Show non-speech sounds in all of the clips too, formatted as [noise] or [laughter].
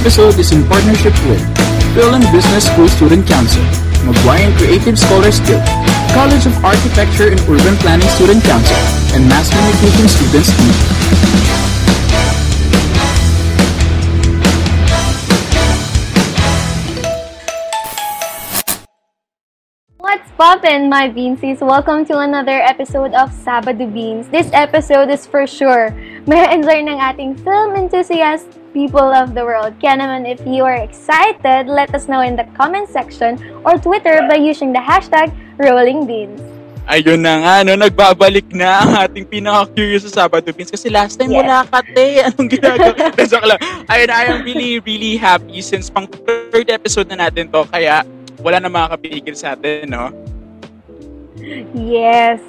This episode is in partnership with Phil and Business School Student Council, Maguire Creative Scholars Guild, College of Architecture and Urban Planning Student Council, and Mass Communication Students League. What's poppin', my Beansies? Welcome to another episode of Sabado Beans. This episode is for sure may enjoy ng ating film enthusiast people of the world. Kaya naman, if you are excited, let us know in the comment section or Twitter by using the hashtag RollingBeans. Ayun na nga, no, nagbabalik na ang ating pinaka-curious sa Sabado Beans. Kasi last time Yes. wala ka, te. Anong ginagawa? [laughs] Joke lang. Ayun, I am really, really happy since pang third episode na natin to. Kaya wala na makakapigil sa atin, no? Yes.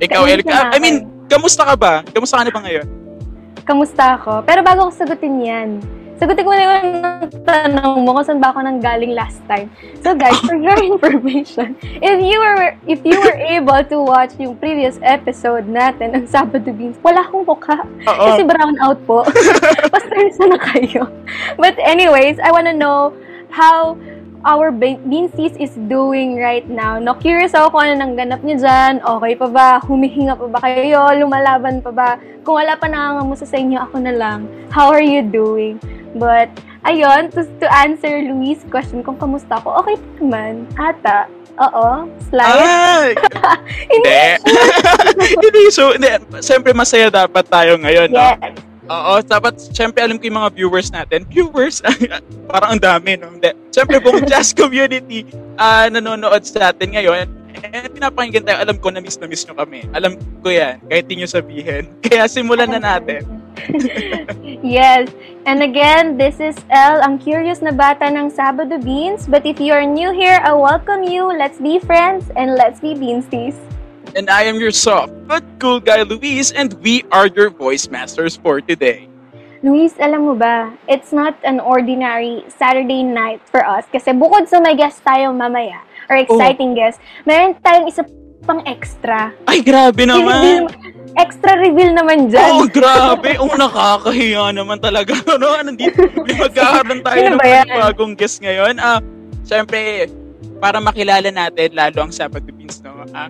Ikaw, Elka. I mean, kamusta ka ba? Kamusta ka na ba ngayon? Kamusta ako? Pero bago ko sagutin yan, sagutin ko na yung tanong mo kung saan ba ako nang galing last time. So guys, for your [laughs] information, if you were if you were able to watch yung previous episode natin ng Sabado Beans, wala akong mukha. Oo. Kasi brown out po. [laughs] Pasensya na kayo. But anyways, I wanna know how our Be- Beansies is doing right now. No, curious ako kung ano nang ganap niyo dyan. Okay pa ba? Humihinga pa ba kayo? Lumalaban pa ba? Kung wala pa nangangamusta sa inyo, ako na lang. How are you doing? But, ayun, to, to answer Luis' question kung kamusta ako, okay pa naman. Ata. Oo. Slide. Ay! [laughs] Hindi. [laughs] Hindi. So, hindi. Siyempre, masaya dapat tayo ngayon, no? Oo, dapat, syempre alam ko yung mga viewers natin. Viewers? [laughs] Parang ang dami, no? Hindi. Syempre, buong [laughs] jazz community ah nanonood sa atin ngayon. Eh, pinapakinggan tayo. Alam ko na miss na miss nyo kami. Alam ko yan. Kahit di nyo sabihin. [laughs] Kaya simulan na natin. Yes. And again, this is Elle, ang curious na bata ng Sabado Beans. But if you're new here, I welcome you. Let's be friends and let's be Beansties. And I am your soft but cool guy, Luis, and we are your voice masters for today. Luis, alam mo ba, it's not an ordinary Saturday night for us kasi bukod sa may guest tayo mamaya, or exciting guest, meron tayong isa pang extra. Ay, grabe naman! Reveal- extra reveal naman dyan. Oh, grabe! Oh, nakakahiya naman talaga. [laughs] Ano, nandito, magkakaroon tayo ng bagong guest ngayon. Ah, Siyempre, para makilala natin lalo ang Sabado Beans, no? Ah,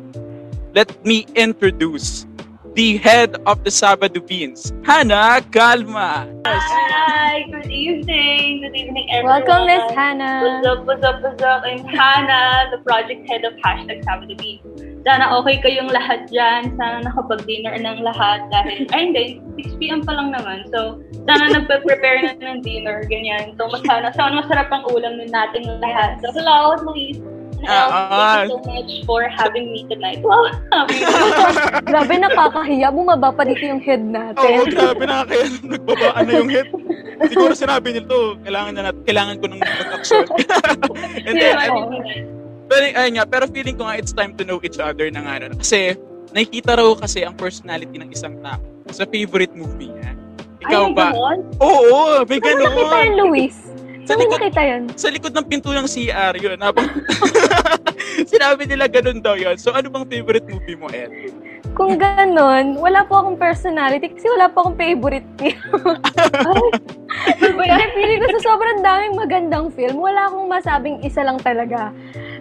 let me introduce the head of the Sabado Beans, Hannah Calma. Hi, good evening. Good evening, everyone. Welcome, Miss Hannah. What's up, what's up, what's up? I'm Hannah, the project head of Hashtag Sabado Beat. Sana okay kayong lahat dyan. Sana nakapag-dinner ng lahat dahil, ay hindi, 6pm pa lang naman. So, sana nagpe-prepare na ng dinner, ganyan. So, sana, sana masarap ang ulam nun nating lahat. So, hello, Luis. Ah, thank you so much for having me tonight. Wow, [laughs] Grabe, nakakahiya. Bumaba pa dito yung head Oo, natin. grabe na kaya nagbabaan na yung head. Siguro sinabi nito, kailangan na kailangan ko ng mag-action. [laughs] And then, Yeah, Oo. Pero, ayun nga, pero feeling ko nga it's time to know each other na nga. ano. Kasi, nakikita raw kasi ang personality ng isang tao sa favorite movie niya. Ikaw Ay, ba? ganon? Oo, may Saan mo nakita ganon. yan, Luis? Sa likod, nakita yan? sa likod ng pinto ng CR yun. Habang [laughs] sinabi nila ganun daw yun. So, ano bang favorite movie mo, Ed? Kung ganon, wala po akong personality kasi wala po akong favorite film. [laughs] Kaya feeling ko sa sobrang daming magandang film, wala akong masabing isa lang talaga.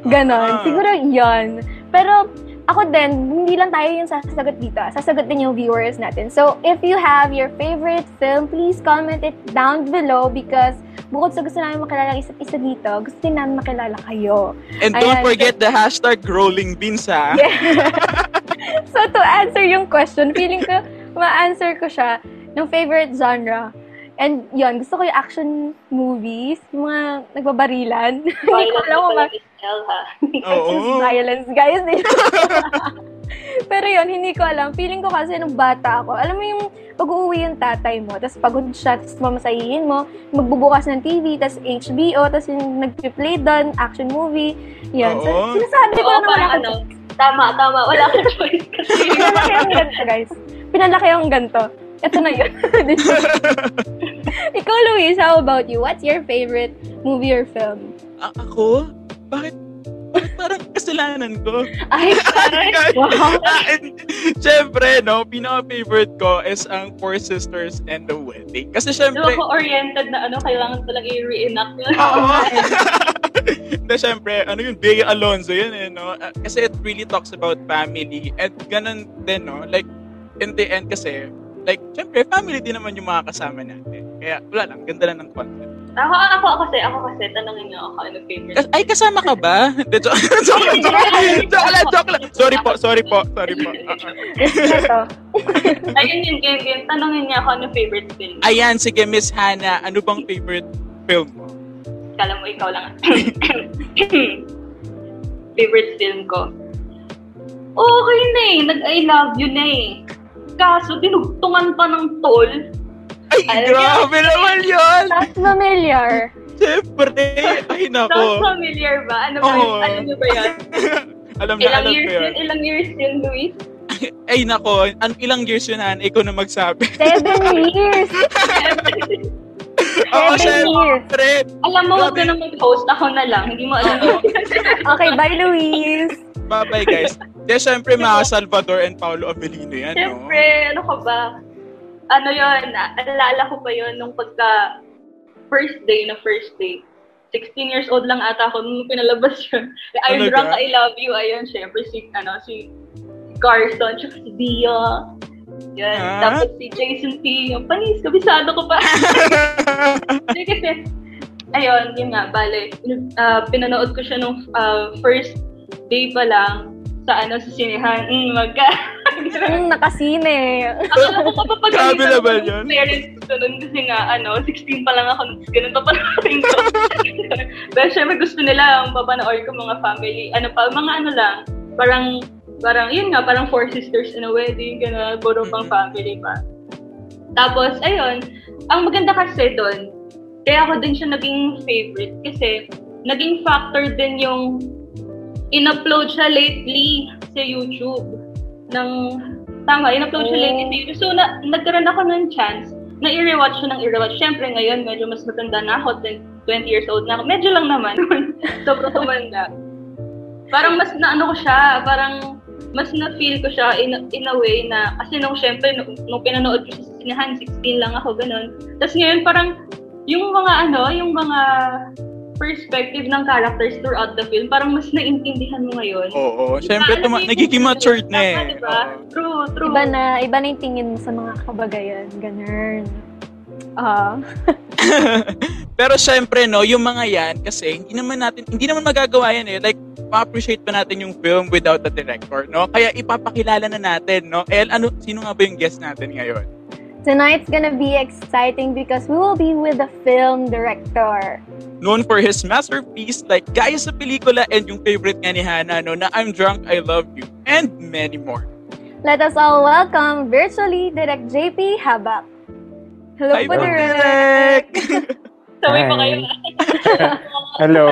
Ganon. Ah. Siguro yon. Pero ako din, hindi lang tayo yung sasagot dito. Sasagot din yung viewers natin. So, if you have your favorite film, please comment it down below because bukod sa gusto namin makilala ang isa't isa dito, gusto din namin makilala kayo. And don't Ayan. forget the hashtag rolling beans, ha? [laughs] so, to answer yung question, feeling ko, ma-answer ko siya ng favorite genre. And yun, gusto ko yung action movies, yung mga nagbabarilan. [laughs] Hindi ko alam kung ha? Oo. [laughs] violence, guys. Pero yun, hindi ko alam. Feeling ko kasi nung bata ako, alam mo yung pag-uwi yung tatay mo, tapos pagod siya, tapos mamasahihin mo, magbubukas ng TV, tapos HBO, tapos yung nag-play doon, action movie. Yan. So, Oo. sinasabi ko Oo, na wala parang akong ano, tama, tama. Wala kang choice kasi. [laughs] Pinalaki ang ganito, guys. Pinalaki ang ganito. Ito na yun. [laughs] Ikaw, Luis, how about you? What's your favorite movie or film? A- ako? Bakit? Parang kasalanan ko. Ay, [laughs] wow. [laughs] And, Siyempre, no, pinaka-favorite ko is ang Four Sisters and the Wedding. Kasi syempre... Ko oriented na ano, kailangan palang i-reenact yun. Oo. [laughs] Na syempre, ano yun, Bea Alonzo yun eh, no? Ah, Kasi it really talks about family. And ganun din, no? Like, in the end kasi, like, syempre, family din naman yung mga kasama natin. Kaya, wala lang, ganda lang ng concept. Ako, ako, ako kasi, ako kasi, tanongin niyo ako, ano favorite. Kas- Ay, kasama ka ba? [laughs] [laughs] Joke, joke, joke, joke lang, joke lang. Sorry po, sorry po, sorry po. [laughs] Ayun yun, yun, yun. Tanongin niya ako, ano favorite film. Ayan, sige, Miss Hannah, ano bang favorite film mo? Kala mo ikaw lang. [coughs] favorite film ko. Okay na eh. Nag-I love you na eh. Kaso, dinugtungan pa ng tol. Ay, Alam grabe naman yun! Sounds familiar. Siyempre, ay Sounds nako. familiar ba? Ano ba Oo. yun? Alam niyo ba yan? [laughs] alam na, Ilang alam years ko yun? yun. Ilang years yun, Luis? [laughs] Ay nako, an ilang years yun, Han? Ikaw na magsabi. Seven [laughs] years. Oo, Seven years. Alam mo, huwag ka na mag-host. Ako na lang. Hindi mo alam. Okay, bye, Luis. Bye-bye, guys. Kaya syempre, mga Salvador and Paulo Avelino yan, no? Siyempre, ano ka ba? Ano yun, alala ko pa yun nung pagka first day na first day. 16 years old lang ata ako nung pinalabas [laughs] yun. I'm Talaga? drunk, I love you. Ayun, syempre, si, ano, si Carson, tsaka si Dia. Yan. Ah? Tapos si Jason T. Yung panis, kabisado ko pa. [laughs] Kasi, ayun, yun nga, bale, uh, pinanood ko siya nung ah, first day pa lang sa ano sa sinehan. Mm, magka. Hmm, [laughs] nakasine. Akala ko mapapagalitan Grabe naman yun. Parents ko nun kasi nga, ano, 16 pa lang ako. Ganun pa pa rin ko. Pero syempre gusto nila ang papanood ko mga family. Ano pa, mga ano lang. Parang, parang, yun nga, parang four sisters in a wedding. Gano'n, puro pang family pa. Tapos, ayun, ang maganda kasi doon, kaya ako din siya naging favorite kasi naging factor din yung in-upload siya lately sa YouTube ng tama, in-upload siya Oh. lately sa YouTube. So, na, nagkaroon ako ng chance na i-rewatch siya ng i-rewatch. Siyempre, ngayon, medyo mas matanda na ako, 10 20 years old na ako. Medyo lang naman. [laughs] Sobrang tumanda. Parang mas na ano ko siya, parang mas na-feel ko siya in, in a way na, kasi nung syempre, nung, nung pinanood ko sa sinahan, 16 lang ako, ganun. Tapos ngayon, parang, yung mga ano, yung mga perspective ng characters throughout the film, parang mas naintindihan mo ngayon. Oo, syempre, Diba? tuma- nagiging matured na eh. Diba? Oo. True, true. Iba na, iba na yung tingin mo sa mga kabagayan. Ganun. Ah. [laughs] Pero syempre, no, yung mga yan, kasi hindi naman natin, hindi naman magagawa yan eh. Like, ma-appreciate pa natin yung film without the director, no? Kaya ipapakilala na natin, no? El, ano, sino nga ba yung guest natin ngayon? Tonight's gonna be exciting because we will be with the film director. Known for his masterpiece like Gaya sa Pelikula and yung favorite nga ni Hannah, no, na I'm Drunk, I Love You, and many more. Let us all welcome virtually Direct JP Habak. Hello Hi po. Direk! [laughs] Pa Hi. kayo. [laughs] Hello.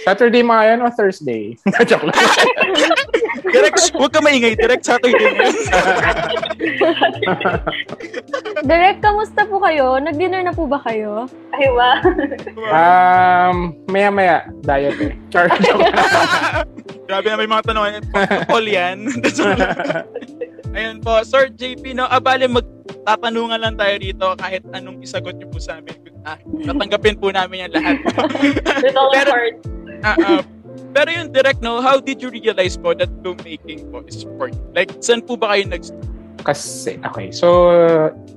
Saturday mga yan o Thursday? [laughs] Joke lang. Direk, huwag ka maingay. Direk, Saturday. Direct, kamusta po kayo? Nag-dinner na po ba kayo? Ay, wow. um, maya-maya, diet eh. Char. Grabe na may mga tanong. All yan. [laughs] Ayun po, Sir JP, no, abali magtatanungan lang tayo dito kahit anong isagot niyo po sa amin. Ah, tatanggapin po namin yan lahat. With all Pero- heart. Ah, ah, pero yung direct, no, how did you realize po that filmmaking po is sport? Like, saan po ba kayo nag Kasi, okay. So,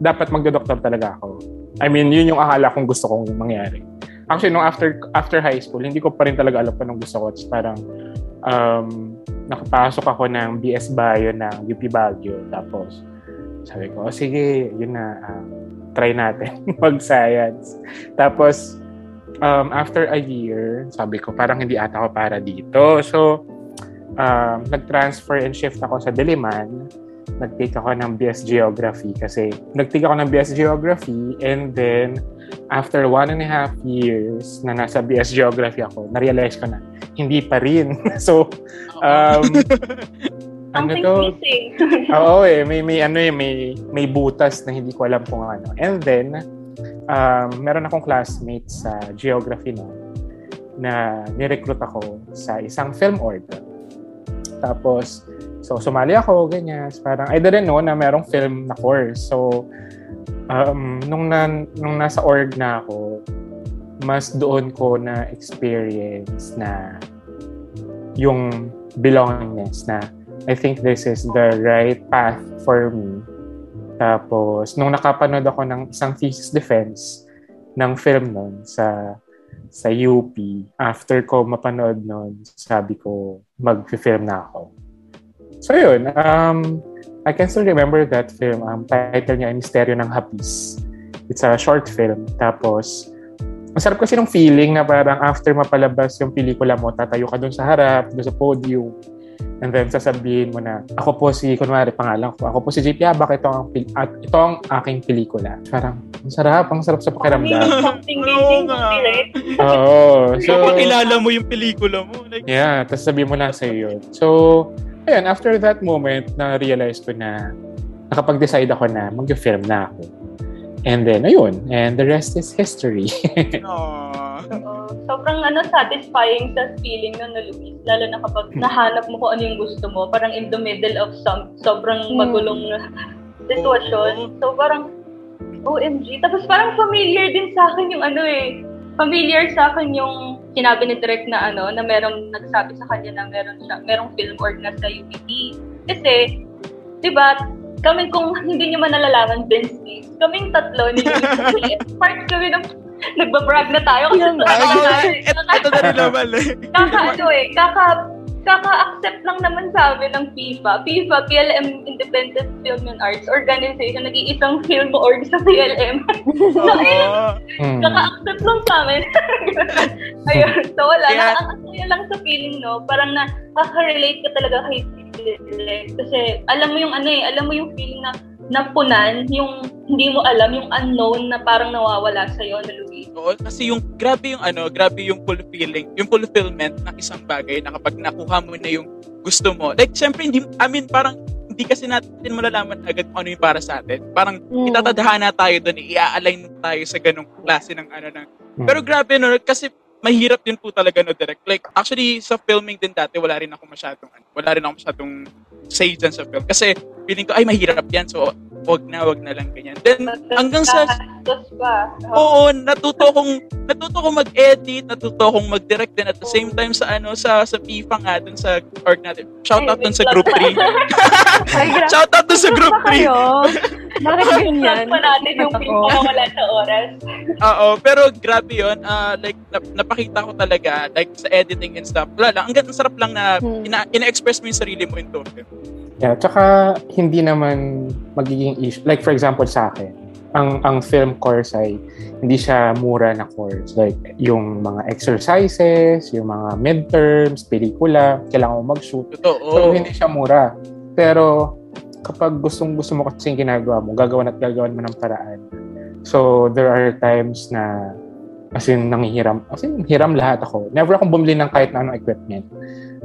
dapat magdo-doktor talaga ako. I mean, yun yung akala kong gusto kong mangyari. Actually, nung after after high school, hindi ko pa rin talaga alam pa nung gusto ko. It's parang, um, nakapasok ako ng BS Bio ng UP Baguio. Tapos, sabi ko, oh, sige, yun na, ah, try natin [laughs] mag-science. Tapos, um, after a year, sabi ko, parang hindi ata ako para dito. So, um, nag-transfer and shift ako sa Diliman. Nag-take ako ng BS Geography kasi nag-take ako ng BS Geography and then after one and a half years na nasa BS Geography ako, na-realize ko na hindi pa rin. [laughs] so, um, [laughs] ano to? [laughs] Oo eh, may, may ano eh, may, may butas na hindi ko alam kung ano. And then, um, meron akong classmate sa geography no, na nirecruit ako sa isang film org. Tapos, so sumali ako, ganyan. Parang, I didn't know na merong film na course. So, um, nung, na, nung nasa org na ako, mas doon ko na experience na yung belongingness na I think this is the right path for me. Tapos, nung nakapanood ako ng isang thesis defense ng film nun sa sa UP, after ko mapanood nun, sabi ko, mag-film na ako. So yun, um, I can still remember that film. Ang um, title niya ay Misteryo ng Hapis. It's a short film. Tapos, masarap kasi ng feeling na parang after mapalabas yung pelikula mo, tatayo ka dun sa harap, dun sa podium, and then sasabihin mo na, ako po si, kunwari pangalan ko, ako po si JP Abak, ito ang, at ito ang aking pelikula. Parang, ang sarap, ang sarap sa pakiramdam. Something amazing, right? Oo. So, Pakilala mo yung pelikula mo. Like, yeah, tapos sabihin mo lang sa iyo. So, ayun, after that moment, na-realize ko na nakapag-decide ako na mag-film na ako. And then, ayun. And the rest is history. [laughs] Aww. Sobrang ano, satisfying sa feeling nun na Luis. Lalo na kapag nahanap mo kung ano yung gusto mo. Parang in the middle of some sobrang Hmm. magulong na sitwasyon. So parang, OMG. Tapos parang familiar din sa akin yung ano eh. Familiar sa akin yung sinabi ni Direk na ano, na merong nagsabi sa kanya na meron siya, merong film org na sa UPT. Kasi, di ba, kami kung hindi nyo man nalalaman, Vince kaming tatlo ni [laughs] part kami ng nagbabrag na tayo kasi? Ay, ito, ito na rin naman eh. kaka ano eh, kaka kaka-accept lang naman sa amin ng FIFA. FIFA, PLM Independent Film and Arts Organization, nag-iisang film org sa PLM. so, ayun, Oo. Hmm. kaka-accept lang sa amin. [laughs] Ayun, so wala. Kaya- na, ang saya lang sa feeling, no? Parang na, kaka-relate ka talaga kay Dylan. Kasi, alam mo yung ano eh, alam mo yung feeling na napunan, yung hindi mo alam, yung unknown na parang nawawala sa'yo na Luis. Oo, kasi yung grabe yung ano, grabe yung fulfilling, yung fulfillment ng isang bagay na kapag nakuha mo na yung gusto mo. Like, syempre, hindi, I mean, parang hindi kasi natin malalaman agad kung ano yung para sa atin. Parang Mm. itatadhana tayo doon, i-align tayo sa ganong klase ng ano ng. Hmm. Pero grabe no, kasi mahirap din po talaga no direct. Like actually sa filming din dati wala rin ako masyadong ano, wala rin ako masyadong say dyan sa film kasi feeling ko ay mahirap yan so wag na wag na lang ganyan. Then hanggang sa pa. Oo, natuto kong natuto kong mag-edit, natuto kong mag-direct din at the same time sa ano sa sa FIFA nga dun sa org natin. Shout out dun sa group 3. Ay, grabe. [laughs] Shout out dun sa group Pa 3. kayo. Bakit ganyan? pa natin yung pinaka wala sa oras. Oo, pero grabe 'yon. Ah, like nap- napakita ko talaga like sa editing and stuff. Wala lang, ang ganda sarap lang na Hmm. ina- ina-express mo yung sarili mo into film. Yeah, tsaka hindi naman magiging issue. Like for example sa akin, ang ang film course ay hindi siya mura na course. Like yung mga exercises, yung mga midterms, pelikula, kailangan mo mag-shoot. Totoo. So hindi siya mura. Pero kapag gustong gusto mo kasi yung ginagawa mo, gagawan at gagawan mo ng paraan. So there are times na as in nangihiram. As in, hiram lahat ako. Never akong bumili ng kahit na anong equipment.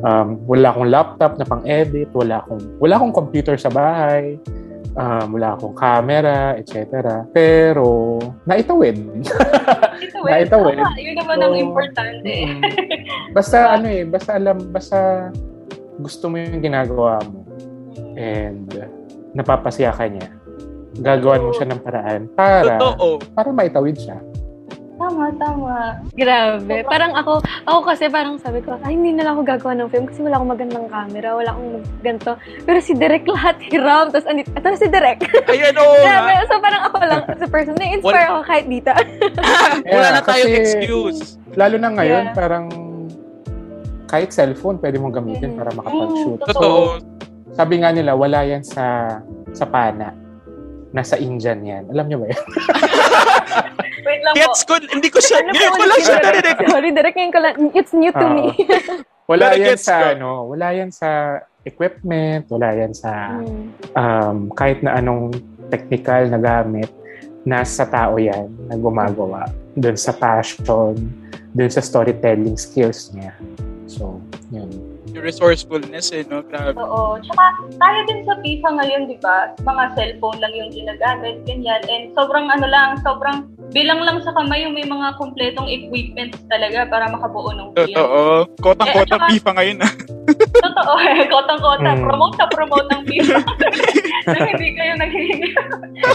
Um, wala akong laptop na pang-edit, wala akong, wala akong computer sa bahay, um, wala akong camera, etc. Pero, naitawid. Ito, Na ito, eh. tama. Yun naman ang So, importante. Mm. [laughs] basta ano eh, basta alam, basta gusto mo yung ginagawa mo and napapasaya ka niya. Gagawan mo siya ng paraan para Totoo. para maitawid siya. Tama, tama. Grabe. Parang ako, ako kasi parang sabi ko, ay hindi na lang ako gagawa ng film kasi wala akong magandang camera, wala akong ganito. Pero si Derek [laughs] lahat hiram, tapos andito, ito na si Derek. Ayan, oo Grabe. nga. So parang ako lang, as a person, na-inspire ako kahit dito. [laughs] Wala na tayong kasi- excuse. Lalo na ngayon, Yeah. parang kahit cellphone pwede mong gamitin Mm. para makapag-shoot. Mm, Totoo. Sabi nga nila, wala yan sa sa pana. Nasa Indian yan. Alam niyo ba yun? [laughs] Wait lang po. Gets ko, hindi ko siya, ngayon po ko lang siya narinig. Sorry, Derek, ngayon ko lang, it's new to Oo. me. [laughs] Wala Pero yan sa ko. ano, wala yan sa equipment, wala yan sa Mm. um, kahit na anong technical na gamit, nasa tao yan na gumagawa. Doon sa passion, doon sa storytelling skills niya. So, yun. Yung resourcefulness eh, no? Grabe. Oo. Tsaka, tayo din sa FIFA ngayon, di ba? Mga cellphone lang yung ginagamit, ganyan. And sobrang ano lang, sobrang bilang lang sa kamay yung may mga kompletong equipments talaga para makabuo ng film. Totoo. Kotang-kotang Eh, FIFA ngayon ah. [laughs] Totoo [laughs] eh. Kotang-kota. Mm. Promote na promote ng FIFA. na [laughs] hindi kayo naghihingi.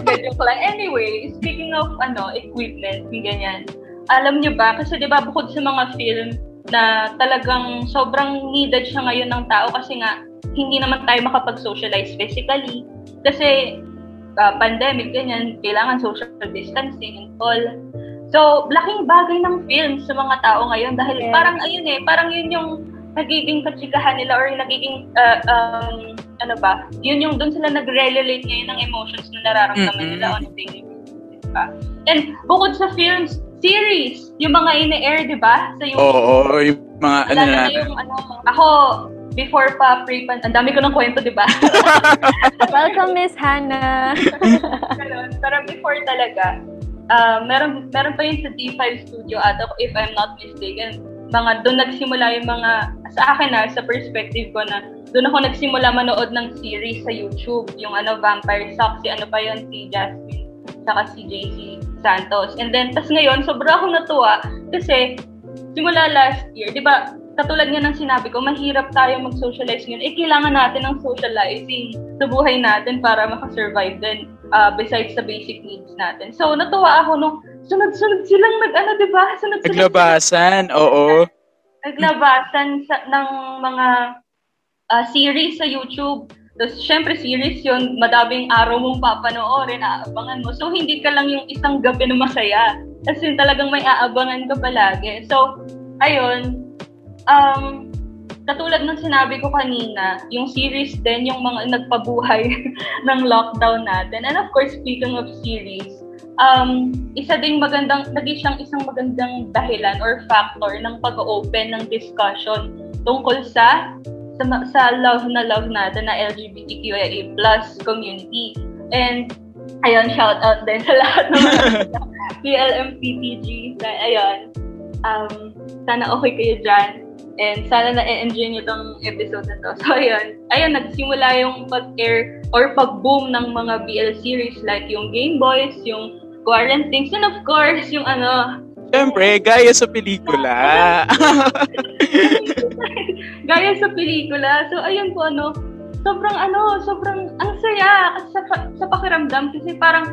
Joke lang. Anyway, speaking of ano equipment, ganyan. Alam nyo ba, kasi di ba bukod sa mga film na talagang sobrang needed siya ngayon ng tao kasi nga hindi naman tayo makapag-socialize physically. Kasi uh, pandemic, ganyan, kailangan social distancing and all. So, laking bagay ng film sa mga tao ngayon dahil Yes. parang ayun eh, parang yun yung nagiging katsikahan nila or nagiging, uh, um, ano ba, yun yung doon sila nag-relate ngayon ng emotions na nararamdaman Mm-mm. nila on basis. Diba? And bukod sa films, series, yung mga ine-air, di ba? Sa YouTube. Oo, yung mga ano na. na yung ano, ako, before pa pre-pan, ang dami ko ng kwento, di ba? [laughs] Welcome, Miss Hannah. Pero before talaga, uh, meron, meron pa yun sa D5 Studio ata, if I'm not mistaken. Mga, doon nagsimula yung mga, sa akin na, sa perspective ko na, doon ako nagsimula manood ng series sa YouTube. Yung ano, Vampire Sucks, si ano pa yun, si Jasmine, saka si JC Santos. And then, tas ngayon, sobra akong natuwa kasi simula last year, di ba, katulad nga ng sinabi ko, mahirap tayo mag-socialize ngayon. Eh, kailangan natin ng socializing sa buhay natin para makasurvive din uh, besides sa basic needs natin. So, natuwa ako nung sunod-sunod silang nag-ano, di ba? Sunod-sunod Naglabasan, oo. naglabasan sa, ng mga ah, series sa YouTube. Tapos, syempre, series yun, madaming araw mong papanoorin, aabangan mo. So, hindi ka lang yung isang gabi na masaya. Kasi talagang may aabangan ka palagi. So, ayun, um, katulad ng sinabi ko kanina, yung series din, yung mga nagpabuhay [laughs] ng lockdown natin. And of course, speaking of series, um, isa ding magandang, naging siyang isang magandang dahilan or factor ng pag-open ng discussion tungkol sa sa, sa love na love natin na LGBTQIA plus community. And ayun, shout out din sa lahat ng [laughs] PLMPTG. Na, ayun, um, sana okay kayo dyan. And sana na-enjoy nyo tong episode na to. So, ayun. Ayun, nagsimula yung pag-air or pag-boom ng mga BL series like yung Game Boys, yung Quarantines, and of course, yung ano, Siyempre, gaya sa pelikula. [laughs] gaya sa pelikula. So, ayun po, ano, sobrang ano, sobrang ang saya kasi sa, sa pakiramdam kasi parang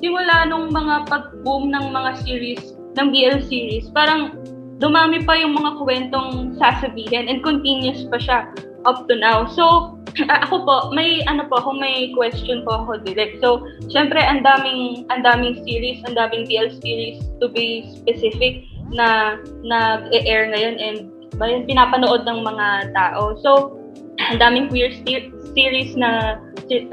simula nung mga pag-boom ng mga series, ng BL series, parang dumami pa yung mga kwentong sasabihin and continuous pa siya up to now. So, [laughs] ako po, may ano po ako, may question po ako direct. So, syempre, ang daming, ang daming series, ang daming BL series to be specific na nag-air ngayon and ba yun, pinapanood ng mga tao. So, [clears throat] ang daming queer se- series na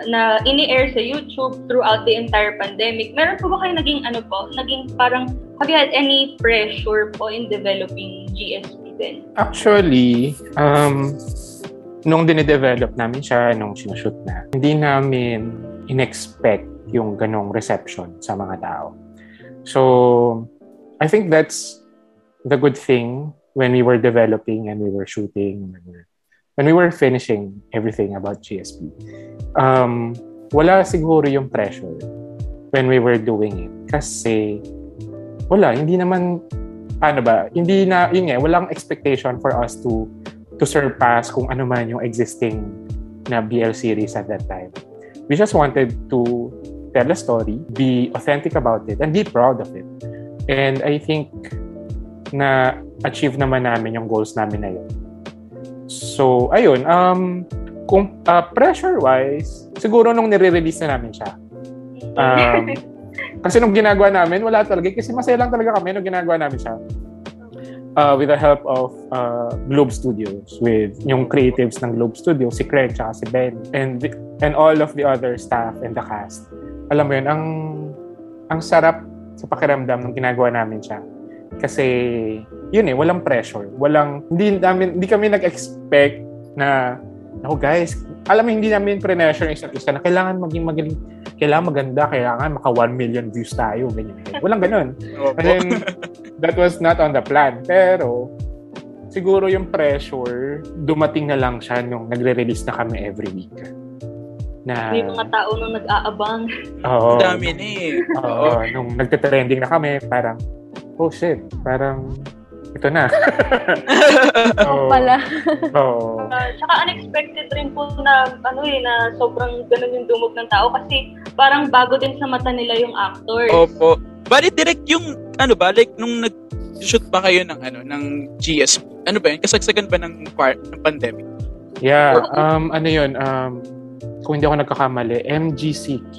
na ini-air sa YouTube throughout the entire pandemic. Meron po ba kayo naging ano po, naging parang, have you had any pressure po in developing GSP din? Actually, um, nung dinidevelop namin siya, nung sinushoot na, hindi namin in-expect yung ganong reception sa mga tao. So, I think that's the good thing when we were developing and we were shooting, when we were, when we were finishing everything about GSP. Um, wala siguro yung pressure when we were doing it. Kasi, wala, hindi naman, ano ba, hindi na, yun nga, walang expectation for us to to surpass kung ano man yung existing na BL series at that time. We just wanted to tell a story, be authentic about it, and be proud of it. And I think na achieve naman namin yung goals namin na yun. So, ayun, um, kung uh, pressure-wise, siguro nung nire-release na namin siya, um, [laughs] kasi nung ginagawa namin, wala talaga. Kasi masaya lang talaga kami nung ginagawa namin siya. Uh, with the help of uh, Globe Studios, with yung creatives ng Globe Studios, si Craig at si Ben, and and all of the other staff and the cast. Alam mo yun, ang ang sarap sa pakiramdam nung ginagawa namin siya. Kasi, yun eh, walang pressure. Walang, hindi, namin, hindi kami nag-expect na, ako guys, alam mo, hindi namin pre-pressure isa't isa na kailangan maging magaling, kailangan maganda, kailangan maka 1 million views tayo, ganyan. Walang ganun. Then, that was not on the plan. Pero, siguro yung pressure, dumating na lang siya nung nagre-release na kami every week. na May mga tao nang nag-aabang. Oo. Ang dami na eh. Oo, nung nagte-trending na kami, parang, oh shit, parang, ito na. [laughs] Oo. Pala. Oo. Uh, tsaka unexpected rin po na ano eh, na sobrang ganun yung dumog ng tao kasi parang bago din sa mata nila yung actor. Opo. Bali, direct yung, ano ba, like, nung nag-shoot ba kayo ng, ano, ng GS, ano ba yun? Kasagsagan ba ng, quar- ng pandemic? Yeah, um, ano yun, um, kung hindi ako nagkakamali, MGCQ.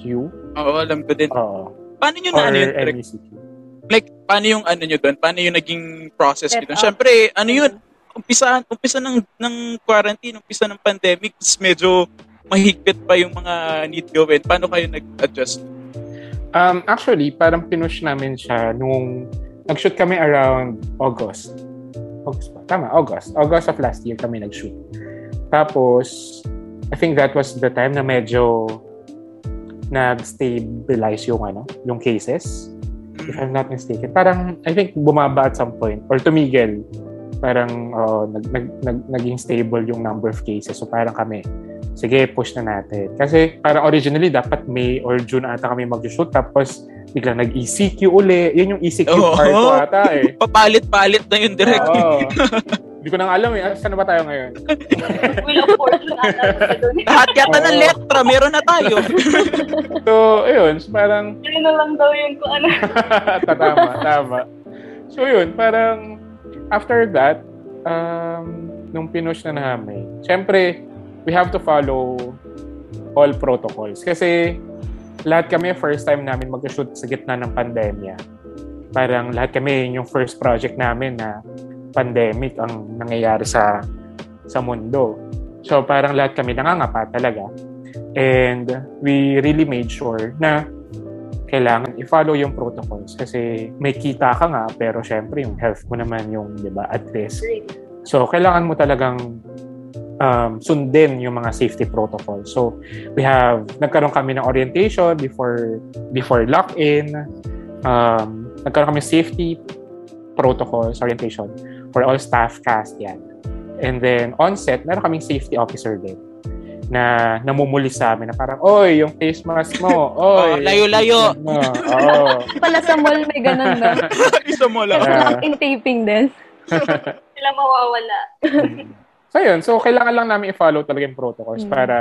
Oo, alam ko din. Oo. Paano nyo na ano yun? direct? MECQ. Like, paano yung ano nyo doon? Paano yung naging process nyo doon? Siyempre, ano yun? Umpisa, umpisa ng, ng quarantine, umpisa ng pandemic, medyo mahigpit pa yung mga need gawin. Paano kayo nag-adjust? Um, actually, parang pinush namin siya nung nag-shoot kami around August. August ba? Tama, August. August of last year kami nag-shoot. Tapos, I think that was the time na medyo nag-stabilize yung ano, yung cases. If I'm not mistaken. Parang, I think, bumaba at some point. Or tumigil. Parang, oh, nag, nag, nag, naging stable yung number of cases. So, parang kami, sige, push na natin. Kasi, parang originally, dapat May or June ata kami mag-shoot. Tapos, biglang nag-ECQ uli. Yun yung ECQ Oo. part ko ata eh. [laughs] Papalit-palit na yung direct. Oo. [laughs] Hindi ko nang alam eh. Saan na ba tayo ngayon? Wheel of Fortune. Lahat yata ng letra, meron na tayo. [laughs] So, ayun. So, parang, Yun na lang daw yun kung ano. [laughs] tama, tama. So yun, parang after that, um, nung pinush na namin, syempre, we have to follow all protocols. Kasi lahat kami, first time namin mag-shoot sa gitna ng pandemya. Parang lahat kami, yung first project namin na pandemic ang nangyayari sa sa mundo. So parang lahat kami nangangapa talaga. And we really made sure na kailangan i-follow yung protocols kasi may kita ka nga pero syempre yung health mo naman yung 'di ba at risk. So kailangan mo talagang um, sundin yung mga safety protocols. So we have nagkaroon kami ng orientation before before lock-in. Um, nagkaroon kami safety protocols orientation for all staff cast yan. And then on set, meron kaming safety officer din na namumuli sa amin na parang, oy, yung face mask mo, [laughs] oy. Oh, layo-layo." mo." Oo. [laughs] Pala sa mall may ganun na. [laughs] Isa mo lang. Yeah. in taping din. Sila mawawala. So yun, so kailangan lang namin i-follow talaga yung protocols Mm. para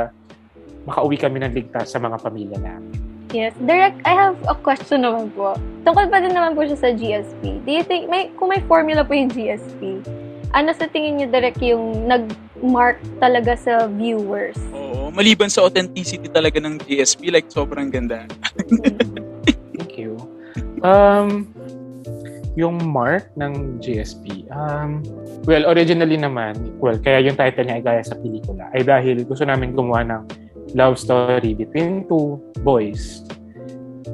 makauwi kami ng ligtas sa mga pamilya namin. Yes. Direct, I have a question naman po. Tungkol pa din naman po siya sa GSP. Do you think, may, kung may formula po yung GSP, ano sa tingin niyo direct yung nag-mark talaga sa viewers? Oo, maliban sa authenticity talaga ng GSP, like sobrang ganda. [laughs] Thank you. Um, yung mark ng GSP, um, well, originally naman, well, kaya yung title niya ay gaya sa pelikula, ay dahil gusto namin gumawa ng love story between two boys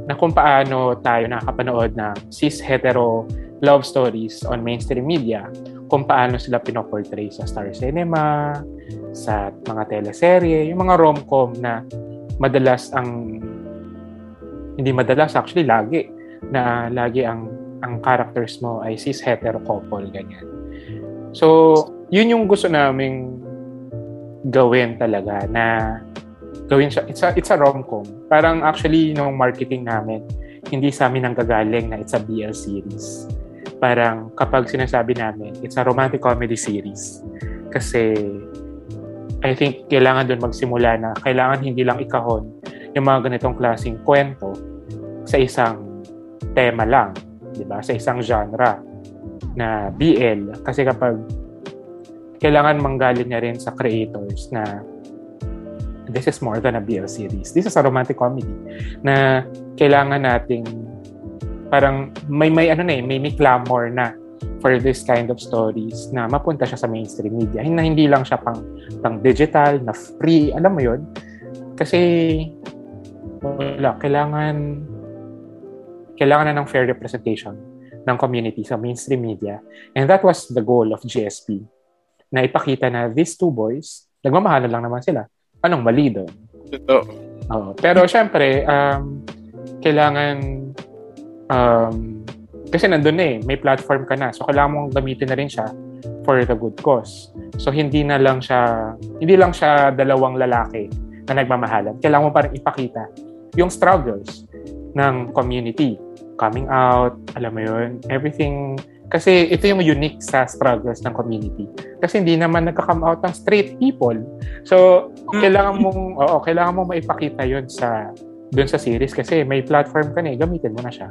na kung paano tayo nakakapanood ng cis-hetero love stories on mainstream media, kung paano sila pinoportray sa Star Cinema, sa mga teleserye, yung mga rom-com na madalas ang hindi madalas actually lagi na lagi ang ang characters mo ay cis hetero couple ganyan. So, yun yung gusto naming gawin talaga na gawin siya it's a, it's a rom-com. Parang actually nung marketing namin hindi sa amin ang gagaling na it's a BL series. Parang kapag sinasabi namin it's a romantic comedy series kasi I think kailangan doon magsimula na kailangan hindi lang ikahon yung mga ganitong klaseng kwento sa isang tema lang, 'di ba? Sa isang genre na BL kasi kapag kailangan manggaling niya rin sa creators na this is more than a BL series. This is a romantic comedy na kailangan nating parang may may ano na eh, may, may clamor na for this kind of stories na mapunta siya sa mainstream media. Na hindi lang siya pang pang digital, na free, alam mo 'yon. Kasi wala, kailangan kailangan na ng fair representation ng community sa mainstream media. And that was the goal of GSP. Na ipakita na these two boys, nagmamahalan lang naman sila. Anong mali doon? Totoo. Oo. Pero syempre, um, kailangan um, kasi nandun na eh, may platform ka na. So kailangan mong gamitin na rin siya for the good cause. So hindi na lang siya hindi lang siya dalawang lalaki na nagmamahalan, kailangan mo pa rin ipakita yung struggles ng community. Coming out, alam mo yun, everything. Kasi ito yung unique sa struggles ng community. Kasi hindi naman nagka-come out ng straight people. So, kailangan mong, oo, kailangan mong maipakita yun sa doon sa series kasi may platform ka na eh, gamitin mo na siya.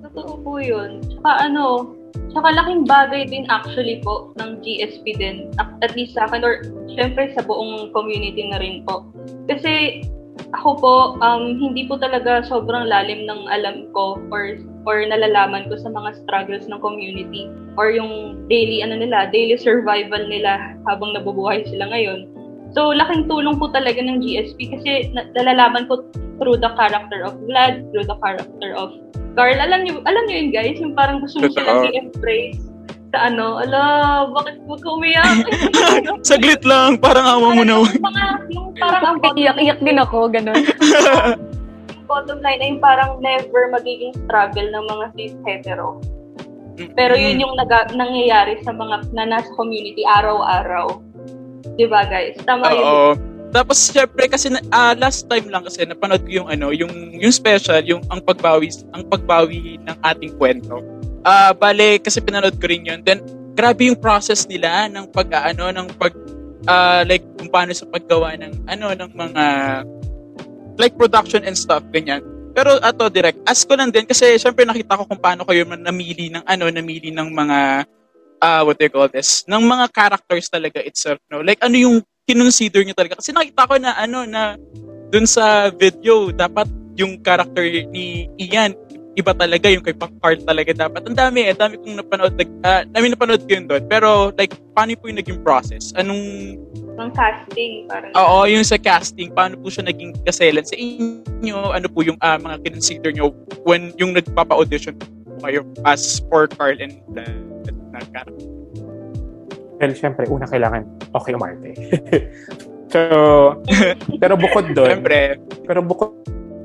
Totoo po yun. Tsaka ano, tsaka laking bagay din actually po ng GSP din. At least sa akin or syempre sa buong community na rin po. Kasi ako po, um, hindi po talaga sobrang lalim ng alam ko or or nalalaman ko sa mga struggles ng community or yung daily ano nila, daily survival nila habang nabubuhay sila ngayon. So, laking tulong po talaga ng GSP kasi nalalaman ko through the character of Vlad, through the character of Carl. Alam niyo, alam niyo yun guys, yung parang gusto mo silang i-embrace sa ano, ala, bakit mo ka umiyak? [laughs] Saglit lang, parang awa mo na. Yung, mga, yung parang ang Iyak-iyak din ako, ganun. [laughs] yung bottom line ay yung parang never magiging struggle ng mga cis hetero. Pero yun yung naga, nangyayari sa mga na nasa community araw-araw. 'Di ba guys? Tama yun. Oo. Tapos syempre kasi uh, last time lang kasi napanood ko yung ano, yung yung special, yung ang pagbawi, ang pagbawi ng ating kwento. Uh, bale kasi pinanood ko rin yun. Then grabe yung process nila ng pag ano ng pag uh, like kung paano sa paggawa ng ano ng mga like production and stuff ganyan. Pero ato direct, ask ko lang din kasi syempre nakita ko kung paano kayo namili ng ano, namili ng mga uh, what do you call this, ng mga characters talaga itself, no? Like, ano yung kinonsider nyo talaga? Kasi nakita ko na, ano, na dun sa video, dapat yung character ni Ian, iba talaga yung kay Carl talaga dapat. Ang dami eh, dami kong napanood, like, uh, dami napanood ko yun doon. Pero, like, paano po yung naging process? Anong... Ang casting, parang. Oo, yung sa casting, paano po siya naging kaselan sa inyo? Ano po yung uh, mga kinonsider nyo when yung nagpapa-audition kayo as for Carl and uh, na character? Well, syempre, una kailangan okay umarte. [laughs] so, [laughs] pero bukod doon, syempre. pero bukod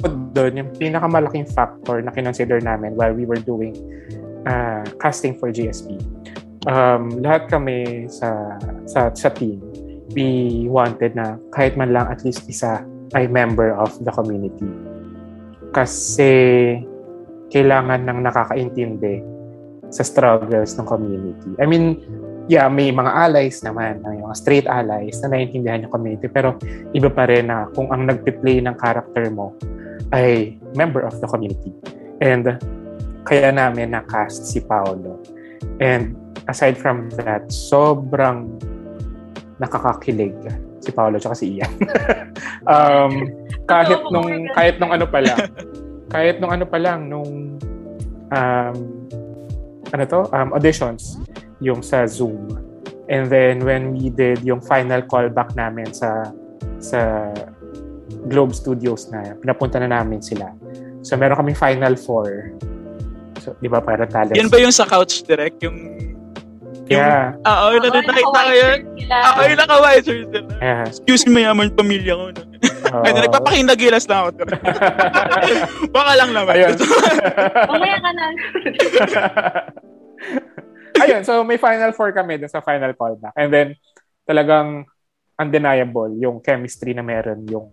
doon, yung pinakamalaking factor na kinonsider namin while we were doing uh, casting for GSP, um, lahat kami sa, sa, sa team, we wanted na kahit man lang at least isa ay member of the community. Kasi kailangan ng nakakaintindi sa struggles ng community. I mean, yeah, may mga allies naman, may mga straight allies na naiintindihan yung community, pero iba pa rin na kung ang nagpe-play ng character mo ay member of the community. And kaya namin na-cast si Paolo. And aside from that, sobrang nakakakilig si Paolo at si Ian. [laughs] um, kahit nung kahit nung ano pa lang, kahit nung ano pa lang nung um, ano to, um, auditions, yung sa Zoom. And then when we did yung final callback namin sa sa Globe Studios na pinapunta na namin sila. So meron kaming final four. So, di ba para talent? Yan ba yung sa couch direct? Yung Yeah. Oo, oh, nakita ko yun. Oo, yung naka-white shirt sila. Yeah. Excuse me, yaman pamilya ko. Oh. Ay, nagpapakindagilas lang ako. [laughs] Baka lang naman. Ayun. [laughs] Mamaya ka na. [laughs] Ayun, so may final four kami dun sa final callback. And then, talagang undeniable yung chemistry na meron yung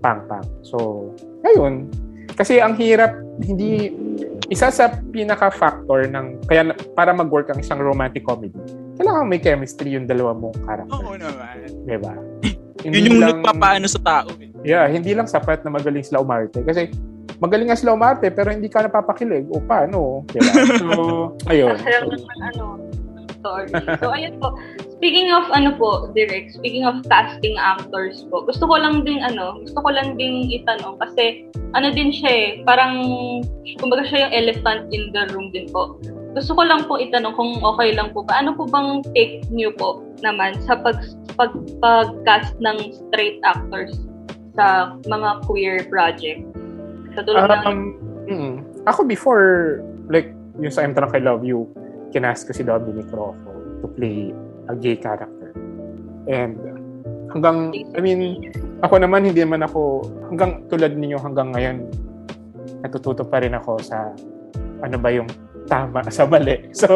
pang-pang. So, ayun. Kasi ang hirap, hindi, isa sa pinaka-factor ng, kaya para mag-work ang isang romantic comedy, kailangan may chemistry yung dalawa mong character. Oo naman. Diba? [laughs] Hindi Yun yung lang, nagpapaano sa tao. Eh. Yeah, hindi lang sapat na magaling sila umarte. Kasi magaling nga sila umarte pero hindi ka napapakilig. O paano? Diba? [laughs] So, ayun. Kasi naman ano, story. So, ayun po. Speaking of ano po, direct, speaking of casting actors po, gusto ko lang din ano, gusto ko lang din itanong kasi ano din siya eh, parang kumbaga siya yung elephant in the room din po. Gusto ko lang po itanong kung okay lang po ba. Ano po bang take niyo po naman sa pag, pag, pag-cast ng straight actors sa mga queer project? Sa tulad um, ng... Mm, ako before, like, yung sa I'm Drunk I Love You, kinast ko si Dominic Rocco to play a gay character. And hanggang, I mean, ako naman, hindi naman ako, hanggang tulad ninyo, hanggang ngayon, natututo pa rin ako sa ano ba yung tama sa mali. [laughs] So,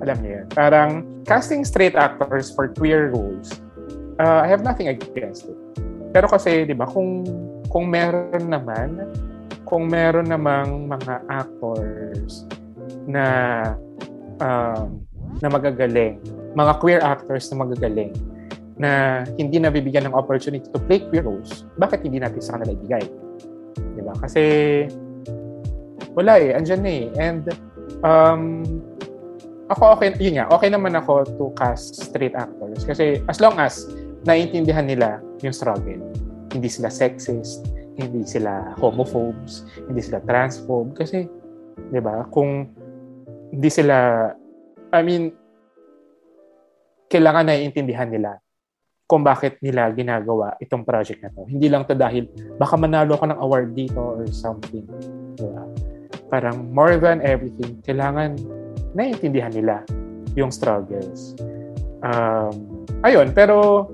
alam niyo yun. Parang casting straight actors for queer roles, uh, I have nothing against it. Pero kasi, di ba, kung, kung meron naman, kung meron namang mga actors na um, na magagaling, mga queer actors na magagaling, na hindi nabibigyan ng opportunity to play queer roles, bakit hindi natin sa kanila ibigay? Di ba? Kasi wala eh, andyan eh. And um, ako okay, yun nga, okay naman ako to cast straight actors. Kasi as long as naiintindihan nila yung struggle, hindi sila sexist, hindi sila homophobes, hindi sila transphobe. Kasi, di ba, kung hindi sila, I mean, kailangan naiintindihan nila kung bakit nila ginagawa itong project na to. Hindi lang to dahil baka manalo ka ng award dito or something. Diba? Parang more than everything, kailangan naiintindihan nila yung struggles. Um, ayun, pero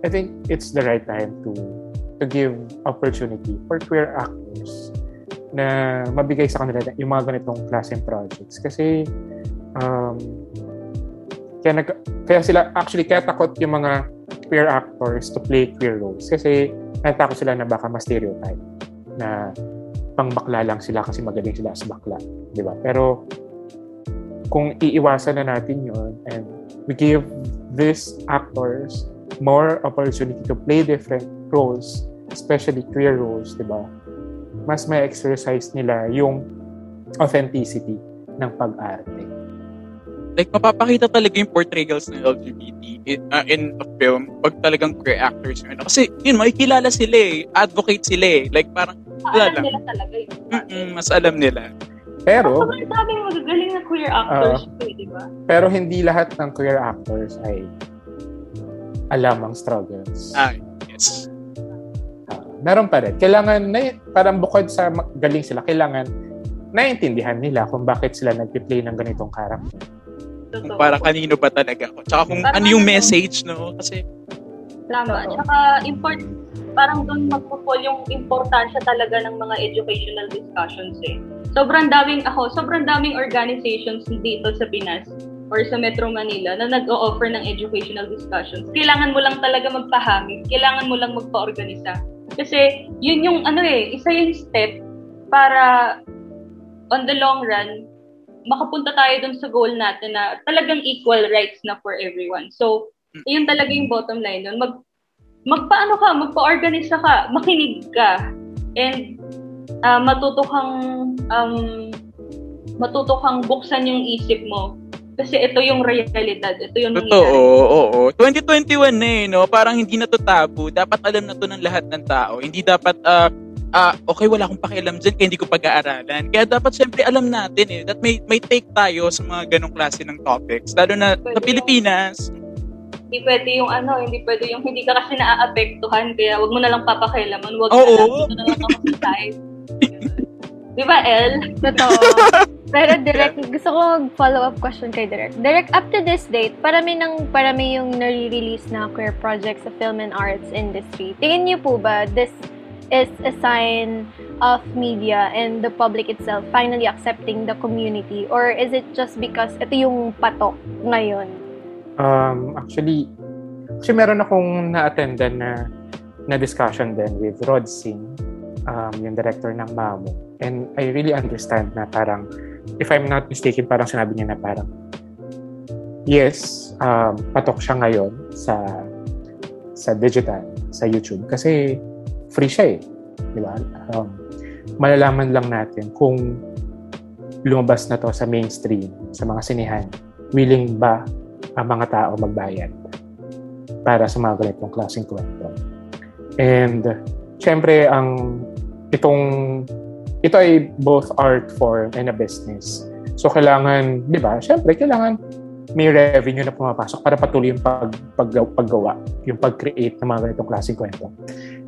I think it's the right time to to give opportunity for queer actors na mabigay sa kanila yung mga ganitong klaseng projects. Kasi um, kaya, nag, kaya sila, actually, kaya takot yung mga queer actors to play queer roles. Kasi natakot sila na baka ma-stereotype na pang bakla lang sila kasi magaling sila as bakla. Di ba? Pero kung iiwasan na natin yun and we give these actors more opportunity to play different roles, especially queer roles, di ba? Mas may exercise nila yung authenticity ng pag-arte like mapapakita talaga yung portrayals ng LGBT in, uh, in a film pag talagang queer actors yun. Kasi yun, makikilala sila eh. Advocate sila eh. Like parang, wala lang. nila talaga yun. Mm-mm, mas alam nila. Pero, Sobrang daming magagaling na queer actors uh, eh, di ba? Pero hindi lahat ng queer actors ay alam ang struggles. Ah, yes. Meron pa rin. Kailangan, na, parang bukod sa galing sila, kailangan naiintindihan nila kung bakit sila nagpi-play ng ganitong character. Kung para kanino ba talaga ako. Tsaka kung parang ano yung ano, message, no? Kasi... Tama. Tsaka import, parang doon magpo yung importansya talaga ng mga educational discussions eh. Sobrang daming ako, sobrang daming organizations dito sa Pinas or sa Metro Manila na nag-o-offer ng educational discussions. Kailangan mo lang talaga magpahamig. Kailangan mo lang magpa-organisa. Kasi yun yung ano eh, isa yung step para on the long run, makapunta tayo dun sa goal natin na talagang equal rights na for everyone. So, yun talaga yung bottom line dun. Mag, magpaano ka, magpa-organize ka, makinig ka, and uh, matuto kang um, matuto kang buksan yung isip mo. Kasi ito yung realidad. Ito yung Totoo, oo, oo. 2021 na eh, no? Parang hindi na to tabu. Dapat alam na to ng lahat ng tao. Hindi dapat uh, ah, uh, okay, wala akong pakialam dyan kaya hindi ko pag-aaralan. Kaya dapat siyempre alam natin eh, that may, may take tayo sa mga ganong klase ng topics. Lalo na pwede sa Pilipinas. hindi pwede yung ano, hindi pwede yung hindi ka kasi naaapektuhan kaya wag mo na lang papakialaman. Wag Oo. na lang, na lang ako Di ba, El? Totoo. [laughs] Pero direct, gusto ko follow-up question kay Direct. Direct, up to this date, parami ng parami yung nare-release na queer projects sa film and arts industry. Tingin niyo po ba this is a sign of media and the public itself finally accepting the community? Or is it just because ito yung patok ngayon? Um, actually, actually meron akong na-attendan na na discussion din with Rod Singh, um, yung director ng Mamo. And I really understand na parang, if I'm not mistaken, parang sinabi niya na parang, yes, um, patok siya ngayon sa sa digital, sa YouTube. Kasi free siya eh. Di ba? Um, malalaman lang natin kung lumabas na to sa mainstream, sa mga sinihan, willing ba ang mga tao magbayad para sa mga ganitong klaseng kwento. And, syempre, ang itong ito ay both art form and a business. So, kailangan, di ba, syempre, kailangan may revenue na pumapasok para patuloy yung pag, pag, paggawa, yung pag-create ng mga ganitong klaseng kwento.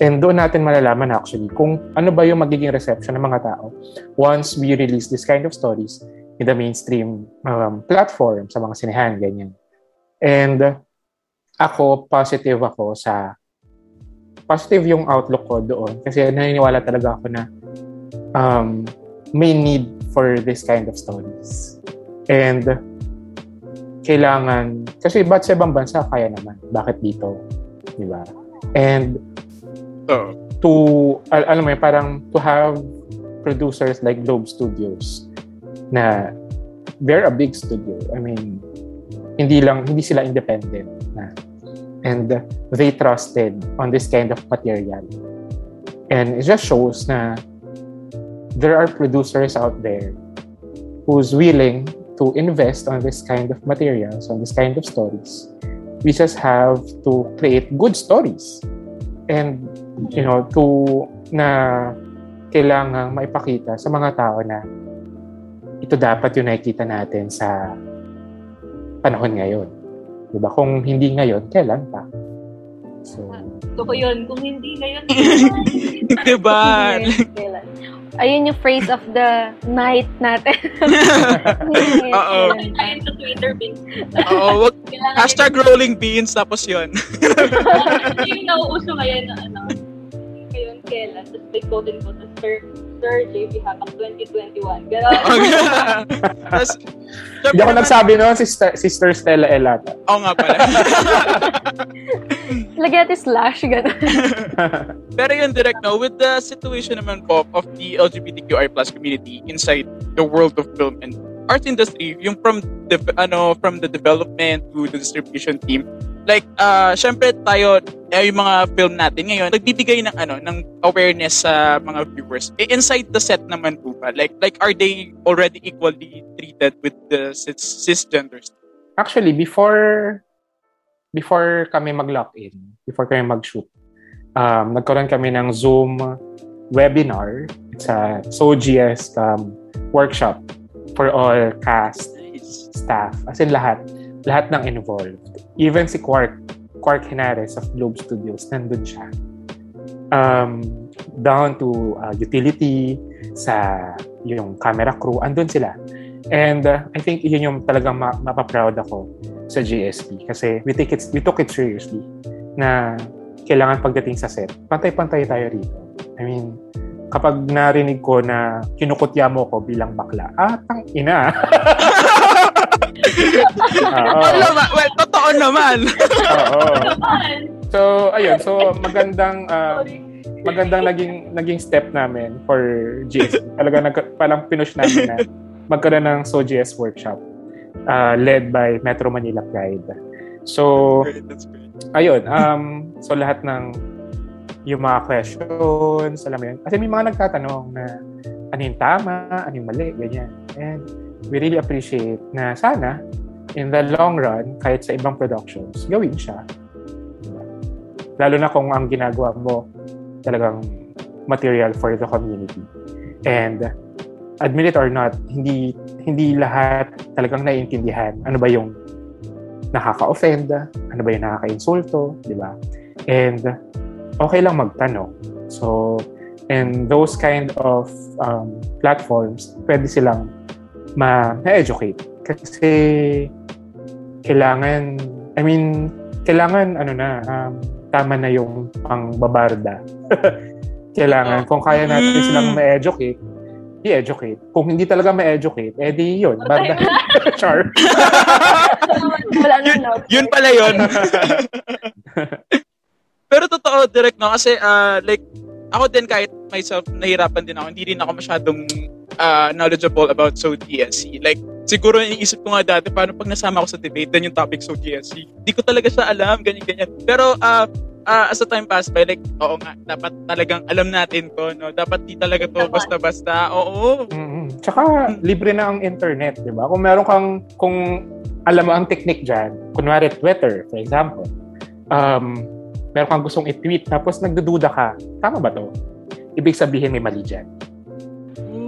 And doon natin malalaman actually kung ano ba yung magiging reception ng mga tao once we release this kind of stories in the mainstream um, platform sa mga sinehan, ganyan. And ako, positive ako sa positive yung outlook ko doon kasi naniniwala talaga ako na um, may need for this kind of stories. And kailangan, kasi ba't sa ibang bansa kaya naman? Bakit dito? Di ba? And Oo. to, al- alam mo yun, parang to have producers like Globe Studios na they're a big studio. I mean, hindi lang, hindi sila independent na. And they trusted on this kind of material. And it just shows na there are producers out there who's willing to invest on this kind of materials, on this kind of stories. We just have to create good stories. And, you know, to, na kailangang maipakita sa mga tao na ito dapat yung nakikita natin sa panahon ngayon. Diba? Kung hindi ngayon, kailan pa? So, Gusto ko yun. Kung hindi ngayon, [laughs] diba? Kailan? Ayun yung phrase of the night natin. [laughs] Oo. ayun sa Twitter, Vince. Oo, wag, hashtag rolling beans, tapos yun. Yun [laughs] yung nauuso ngayon na ano, ngayon kailan, tapos may quote and quote, Sir, Sir JB Habak 2021. Gano'n. [laughs] Tapos, hindi ako nagsabi noon, Sister, Sister Stella Elata. Oo nga pala. [laughs] Lagyan natin slash, gano'n. [laughs] Pero yun, direct no, with the situation naman po of the LGBTQI plus community inside the world of film and arts industry, yung from the, ano, from the development to the distribution team, like, uh, syempre tayo, eh, yung mga film natin ngayon, nagbibigay ng, ano, ng awareness sa mga viewers. Eh, inside the set naman po ba? Like, like, are they already equally treated with the cis- cisgenders? Actually, before before kami mag-lock in, before kami mag-shoot, um, nagkaroon kami ng Zoom webinar. It's a SOGS um, workshop for all cast, staff, as in lahat. Lahat ng involved. Even si Quark, Quark Henares of Globe Studios, nandun siya. Um, down to uh, utility, sa yung camera crew, andun sila. And uh, I think yun yung talagang ma- mapaproud ako sa GSP kasi we take it we took it seriously na kailangan pagdating sa set pantay-pantay tayo rito I mean kapag narinig ko na kinukutya mo ko bilang bakla ah tang ina [laughs] Oo. Alam, well, totoo naman. Oo. Naman. So ayun so magandang uh, magandang naging naging step namin for GSP talaga nag, palang pinush namin na magkaroon ng SOGS workshop uh, led by Metro Manila Pride. So, That's great. ayun, um, so lahat ng yung mga questions, alam mo yun. Kasi may mga nagtatanong na ano yung tama, ano yung mali, ganyan. And we really appreciate na sana, in the long run, kahit sa ibang productions, gawin siya. Lalo na kung ang ginagawa mo talagang material for the community. And admit it or not, hindi hindi lahat talagang naiintindihan ano ba yung nakaka-offend, ano ba yung nakaka-insulto, di ba? And okay lang magtanong. So, and those kind of um, platforms, pwede silang ma-educate. Kasi kailangan, I mean, kailangan, ano na, um, tama na yung pang babarda. [laughs] kailangan, kung kaya natin Mm. silang ma-educate, i-educate. Kung hindi talaga ma-educate, eh di yun, barda. [laughs] Char. [laughs] Wala na. Yun pala yun. Pero totoo, direct no? Kasi, ah, like, ako din kahit myself, nahirapan din ako. Hindi rin ako masyadong ah, knowledgeable about so DSC. Like, siguro iniisip ko nga dati, paano pag nasama ako sa debate, then yung topic so DSC. Hindi ko talaga siya alam, ganyan-ganyan. Pero, ah, ah, as the time pass by, like, oo nga, dapat talagang alam natin to, no? Dapat di talaga to basta-basta. Oo. mm Tsaka, libre na ang internet, di ba? Kung meron kang, kung alam mo ang technique dyan, kunwari Twitter, for example, um, meron kang gustong i-tweet, tapos nagdududa ka, tama ba to? Ibig sabihin may mali dyan.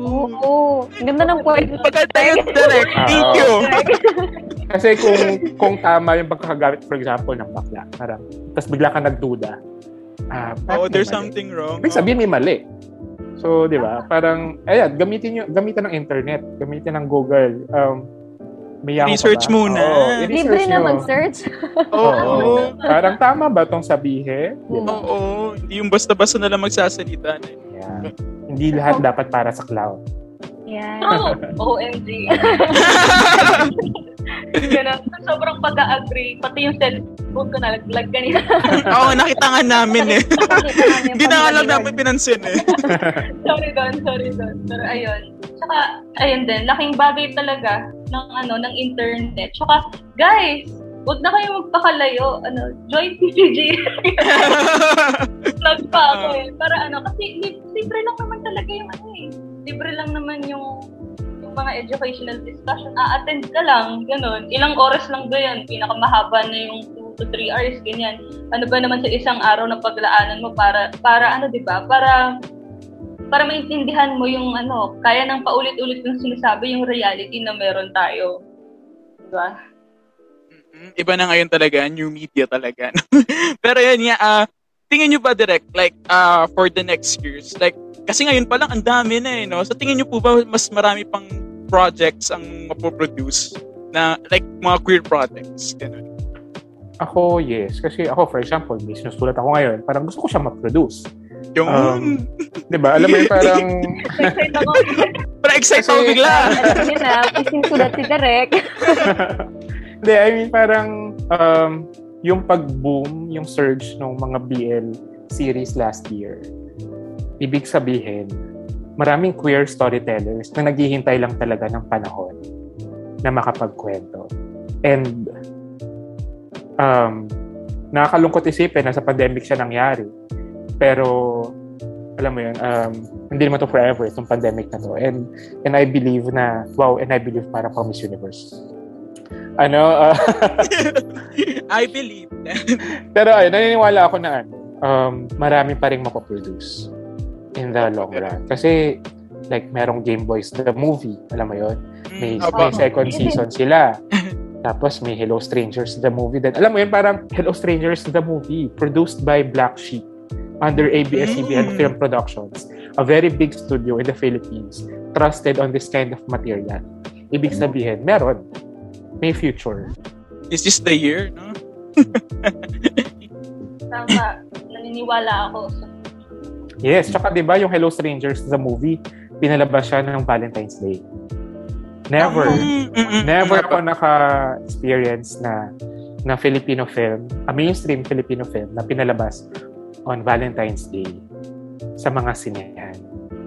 Oo. Ang ganda ng point. Maganda yun, direct. Thank you. Kasi kung kung tama yung pagkakagamit, for example, ng bakla, parang, tapos bigla ka nagduda, ah, bakit Oh, there's mali? something wrong. Ibig sabihin may mali. So, di ba? Parang, ayan, gamitin nyo, gamitan ng internet, gamitin ng Google. Um, may Research ba? muna. Oo, i-research Libre na mag-search. Oo. Oo. Parang tama ba itong sabihin? Ba? Oo. Hindi yung basta-basta na lang magsasalita. Ayan. Hindi lahat dapat para sa cloud. Yan. True. OMG. [laughs] Ganun. Sobrang pag-agree. Pati yung cellphone ko nalaglag kanina. [laughs] Oo, nakita nga namin eh. Hindi na lang namin pinansin eh. [laughs] sorry doon, sorry doon. Pero ayun. Tsaka, ayun din, laking bagay talaga ng ano, ng internet. Tsaka, guys, Huwag na kayo magpakalayo. Ano, join [laughs] PPG. Plug pa ako eh. Para ano, kasi li- libre lang naman talaga yung ano eh. Libre lang naman yung yung mga educational discussion. A-attend ka lang, ganun. Ilang oras lang ba yan? Pinakamahaba na yung 2 to 3 hours, ganyan. Ano ba naman sa isang araw na paglaanan mo para, para ano, di ba? Para para maintindihan mo yung ano, kaya nang paulit-ulit ng sinasabi yung reality na meron tayo. Diba? Iba na ngayon talaga, new media talaga. [laughs] Pero yan nga, ah, tingin nyo ba direct, like, ah, for the next years, like, kasi ngayon pa lang, ang dami na eh, no? So, tingin nyo po ba mas marami pang projects ang mapoproduce na, like, mga queer projects? Ganun. Ako, yes. Kasi ako, for example, may sinusulat ako ngayon, parang gusto ko siya ma-produce. Yung, Um, Di ba? Alam mo yun, parang... Excited ako. parang excite ako kasi- bigla. Na, isinusulat si Derek. Hindi, I mean, parang um, yung pag-boom, yung surge ng mga BL series last year, ibig sabihin, maraming queer storytellers na naghihintay lang talaga ng panahon na makapagkwento. And um, nakakalungkot isipin na sa pandemic siya nangyari. Pero alam mo yun, um, hindi naman to forever, itong pandemic na to. And, and I believe na, wow, and I believe para pang Miss Universe. Ano, uh, [laughs] I believe that. [laughs] pero ay, naniniwala ako na ano, um, marami pa rin mapoproduce in the long run. Kasi, like, merong Game Boys the movie, alam mo yun? May, Mm, may second [laughs] season sila. Tapos may Hello Strangers the movie din. Alam mo yun, parang Hello Strangers the movie produced by Black Sheep under ABS-CBN Mm. Film Productions, a very big studio in the Philippines, trusted on this kind of material. Ibig sabihin, meron. May future. Is this the year, no? Tama. Naniniwala ako. Yes, tsaka 'di ba yung Hello Strangers the movie, pinalabas siya ng Valentine's Day. Never. Mm, mm, mm, Never mm. ako naka-experience na na Filipino film, a mainstream Filipino film na pinalabas on Valentine's Day sa mga sinehan.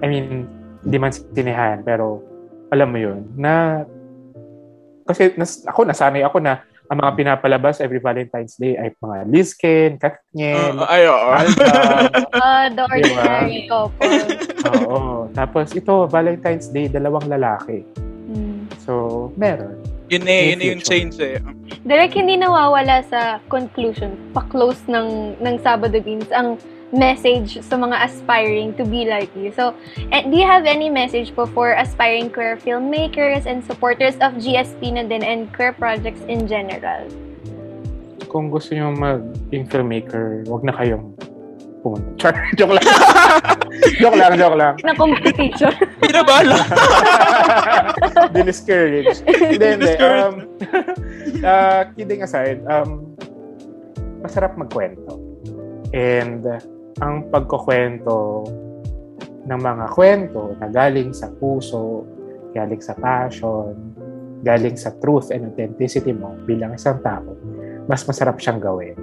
I mean, hindi man sinehan, pero alam mo yun, na kasi nas, ako nasanay ako na ang mga pinapalabas every Valentine's Day ay mga Lizken, Katniel, Uh, ay, oo. [laughs] Ah, the ordinary couple. Oo. Tapos ito, Valentine's Day, dalawang lalaki. Hmm. So, meron. Yun eh, yun May eh yung change eh. Derek, hindi nawawala sa conclusion, pa-close ng, ng Sabado Beans, ang message sa mga aspiring to be like you. So, eh, do you have any message po for aspiring queer filmmakers and supporters of GSP na din and queer projects in general? Kung gusto nyo mag-in filmmaker, wag na kayong pumunta. Char, [laughs] joke lang. [laughs] joke lang, joke lang. Na competition. [laughs] Pinabala. Discouraged. Hindi, hindi. Um, uh, kidding aside, um, masarap magkwento. And uh, ang pagkukwento ng mga kwento na galing sa puso, galing sa passion, galing sa truth and authenticity mo bilang isang tao, mas masarap siyang gawin.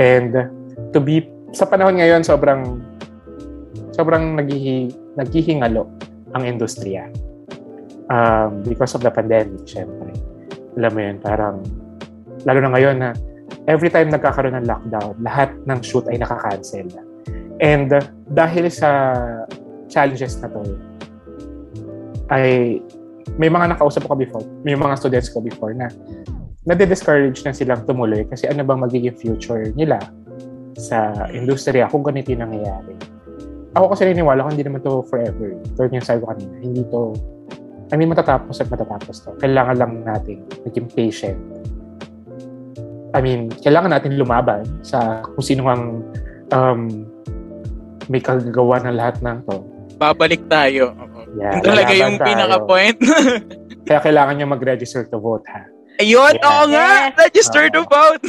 And to be, sa panahon ngayon, sobrang sobrang naghihi, naghihingalo ang industriya um, because of the pandemic, syempre. Alam mo yun, parang, lalo na ngayon na every time nagkakaroon ng lockdown, lahat ng shoot ay nakakancel na. And uh, dahil sa challenges na to, ay may mga nakausap ko before, may mga students ko before na nade-discourage na silang tumuloy kasi ano bang magiging future nila sa industriya kung ganito yung nangyayari. Ako kasi naniniwala ko hindi naman to forever. Tulad yung sabi ko kanina, hindi to I mean, matatapos at matatapos to. Kailangan lang natin maging patient. I mean, kailangan natin lumaban sa kung sino ang um, may kagagawa ng lahat ng to. Babalik tayo. Yeah, Yun talaga yung pinaka-point. [laughs] Kaya kailangan nyo mag-register to vote, ha? Ayun, Yeah. oo nga. Yes. Register to vote.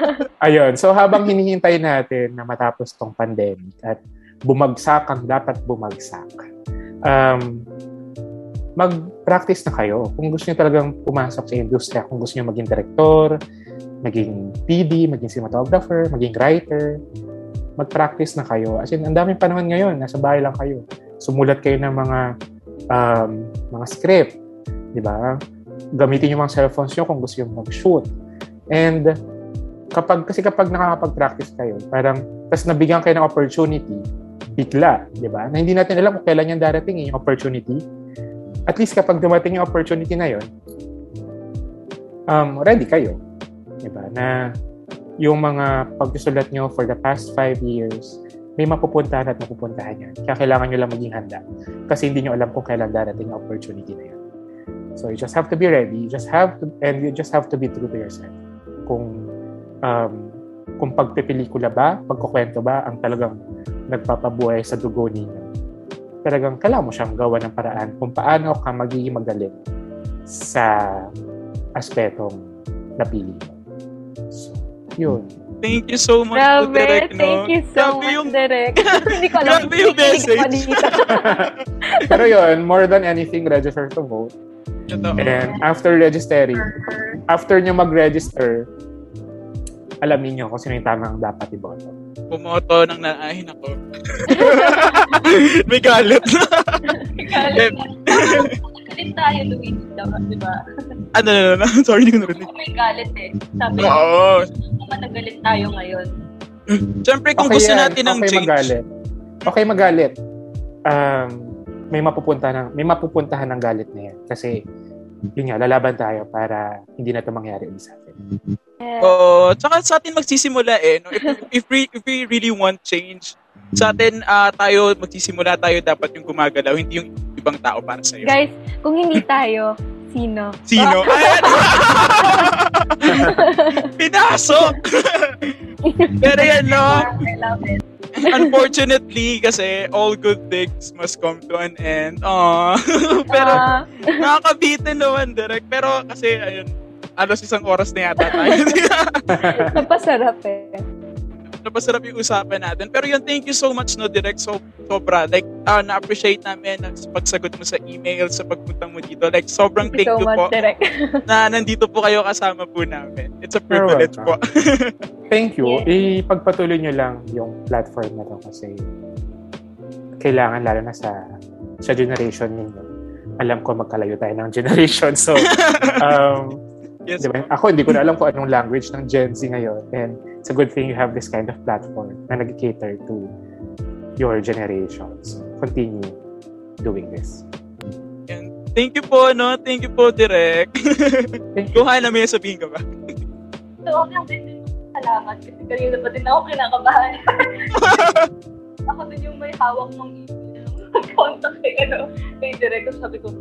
[laughs] Ayun. So, habang hinihintay natin na matapos tong pandemic at bumagsak ang dapat bumagsak, um, mag-practice na kayo. Kung gusto niyo talagang pumasok sa industriya, kung gusto niyo maging director, maging PD, maging cinematographer, maging writer, mag-practice na kayo. As in, ang daming panahon ngayon, nasa bahay lang kayo. Sumulat kayo ng mga um, mga script, di ba? Gamitin yung mga cellphones nyo kung gusto yung mag-shoot. And kapag, kasi kapag nakakapag-practice kayo, parang, tapos nabigyan kayo ng opportunity, bigla, di ba? Na hindi natin alam kung kailan yan darating eh, yung opportunity. At least kapag dumating yung opportunity na yon, um, ready kayo. Di ba? Na yung mga pagsusulat nyo for the past five years, may mapupuntahan at mapupuntahan yan. Kaya kailangan nyo lang maging handa. Kasi hindi nyo alam kung kailan darating yung opportunity na yan. So you just have to be ready. You just have to, and you just have to be true to yourself. Kung um, kung pagpipelikula ba, pagkukwento ba, ang talagang nagpapabuhay sa dugo ninyo. Talagang kailangan mo siyang gawa ng paraan kung paano ka magiging magaling sa aspetong napili mo. So, yun. Thank you so much, Grabe, Direk, no? thank you so Grabe much, yung, Direk. [laughs] Hindi ko alam. Grabe yung message. [laughs] [laughs] Pero yun, more than anything, register to vote. Totoo. And after registering, after nyo mag-register, alam niyo kung sino yung tamang dapat iboto. Pumoto ng naahin ako. [laughs] May galit na. Galit na. Galit tayo, Luis. Di ba? ano, ano, ano, [laughs] sorry, hindi ko narinig. May galit eh. Sabi Oo. naman nagalit tayo ngayon. Siyempre, kung gusto yan. natin ng okay change. magalit. Okay magalit. Um, may mapupuntahan ng may mapupuntahan ng galit na yan kasi yun nga lalaban tayo para hindi na ito mangyari ulit sa atin. Oo. tsaka sa atin magsisimula eh. No? If, if, we, if we really want change, sa atin ah, tayo, magsisimula tayo dapat yung gumagalaw, hindi yung ibang tao para sa'yo. Guys, kung hindi tayo, sino? Sino? [laughs] Ayan! [laughs] Pinasok! [laughs] Pero yan, no? I love it. [laughs] Unfortunately, kasi all good things must come to an end. Aww. [laughs] Pero, Ah, nakakabitin naman, direct. Pero kasi, ayun, alos isang oras na yata tayo. [laughs] napasarap eh. Napasarap yung usapan natin. Pero yun, thank you so much, no, direct. So, sobra. Like, ah, na-appreciate namin ang pagsagot mo sa email, sa pagpunta mo dito. Like, sobrang Thank thank you so you much, po Direk. [laughs] na nandito po kayo kasama po namin. It's a privilege po. [laughs] Thank you. Yeah. Ipagpatuloy nyo lang yung platform na to kasi kailangan lalo na sa sa generation ninyo. Alam ko magkalayo tayo ng generation. So, [laughs] um, yes. Di ba? Ako, hindi ko na alam kung anong language ng Gen Z ngayon. And it's a good thing you have this kind of platform na nag-cater to your generation. So, continue doing this. And thank you po, no? Thank you po, you. Kung na may sabihin ka ba? So, okay lang din. Salamat. Kasi kanina pa din ako kinakabahan. [laughs] ako din yung may hawak ng email. Contact kay, ano, kay Direk. Sabi ko,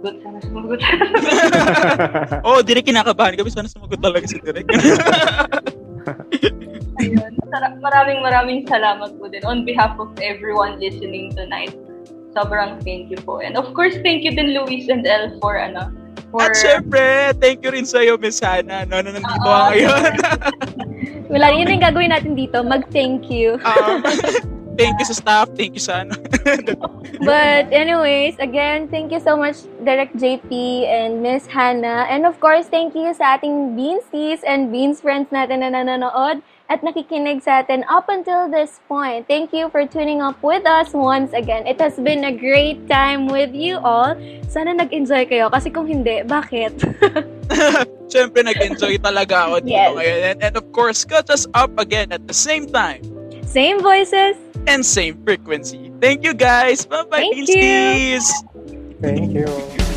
sumagot sana, sumagot. [laughs] Oo, oh, direct kinakabahan kami. Sana sumagot talaga si direct. [laughs] Ayun. Maraming maraming salamat po din on behalf of everyone listening tonight. Sobrang thank you po. And of course, thank you din Luis and El for ano, for At syempre, thank you rin sa'yo, Miss Hannah, no, na nandito ka ngayon. [laughs] Wala, yun yung gagawin natin dito. Mag-thank you. Um, [laughs] thank you sa staff, thank you sa ano. [laughs] But anyways, again, thank you so much, Direct JP and Miss Hannah. And of course, thank you sa ating Beansies and Beans friends natin na nanonood at nakikinig sa atin up until this point. Thank you for tuning up with us once again. It has been a great time with you all. Sana nag-enjoy kayo kasi kung hindi, bakit? [laughs] Syempre, nag-enjoy talaga ako dito Yes. ngayon. And, and of course, catch us up again at the same time Same voices. And same frequency. Thank you guys. Bye-bye, Thank you. Thank you.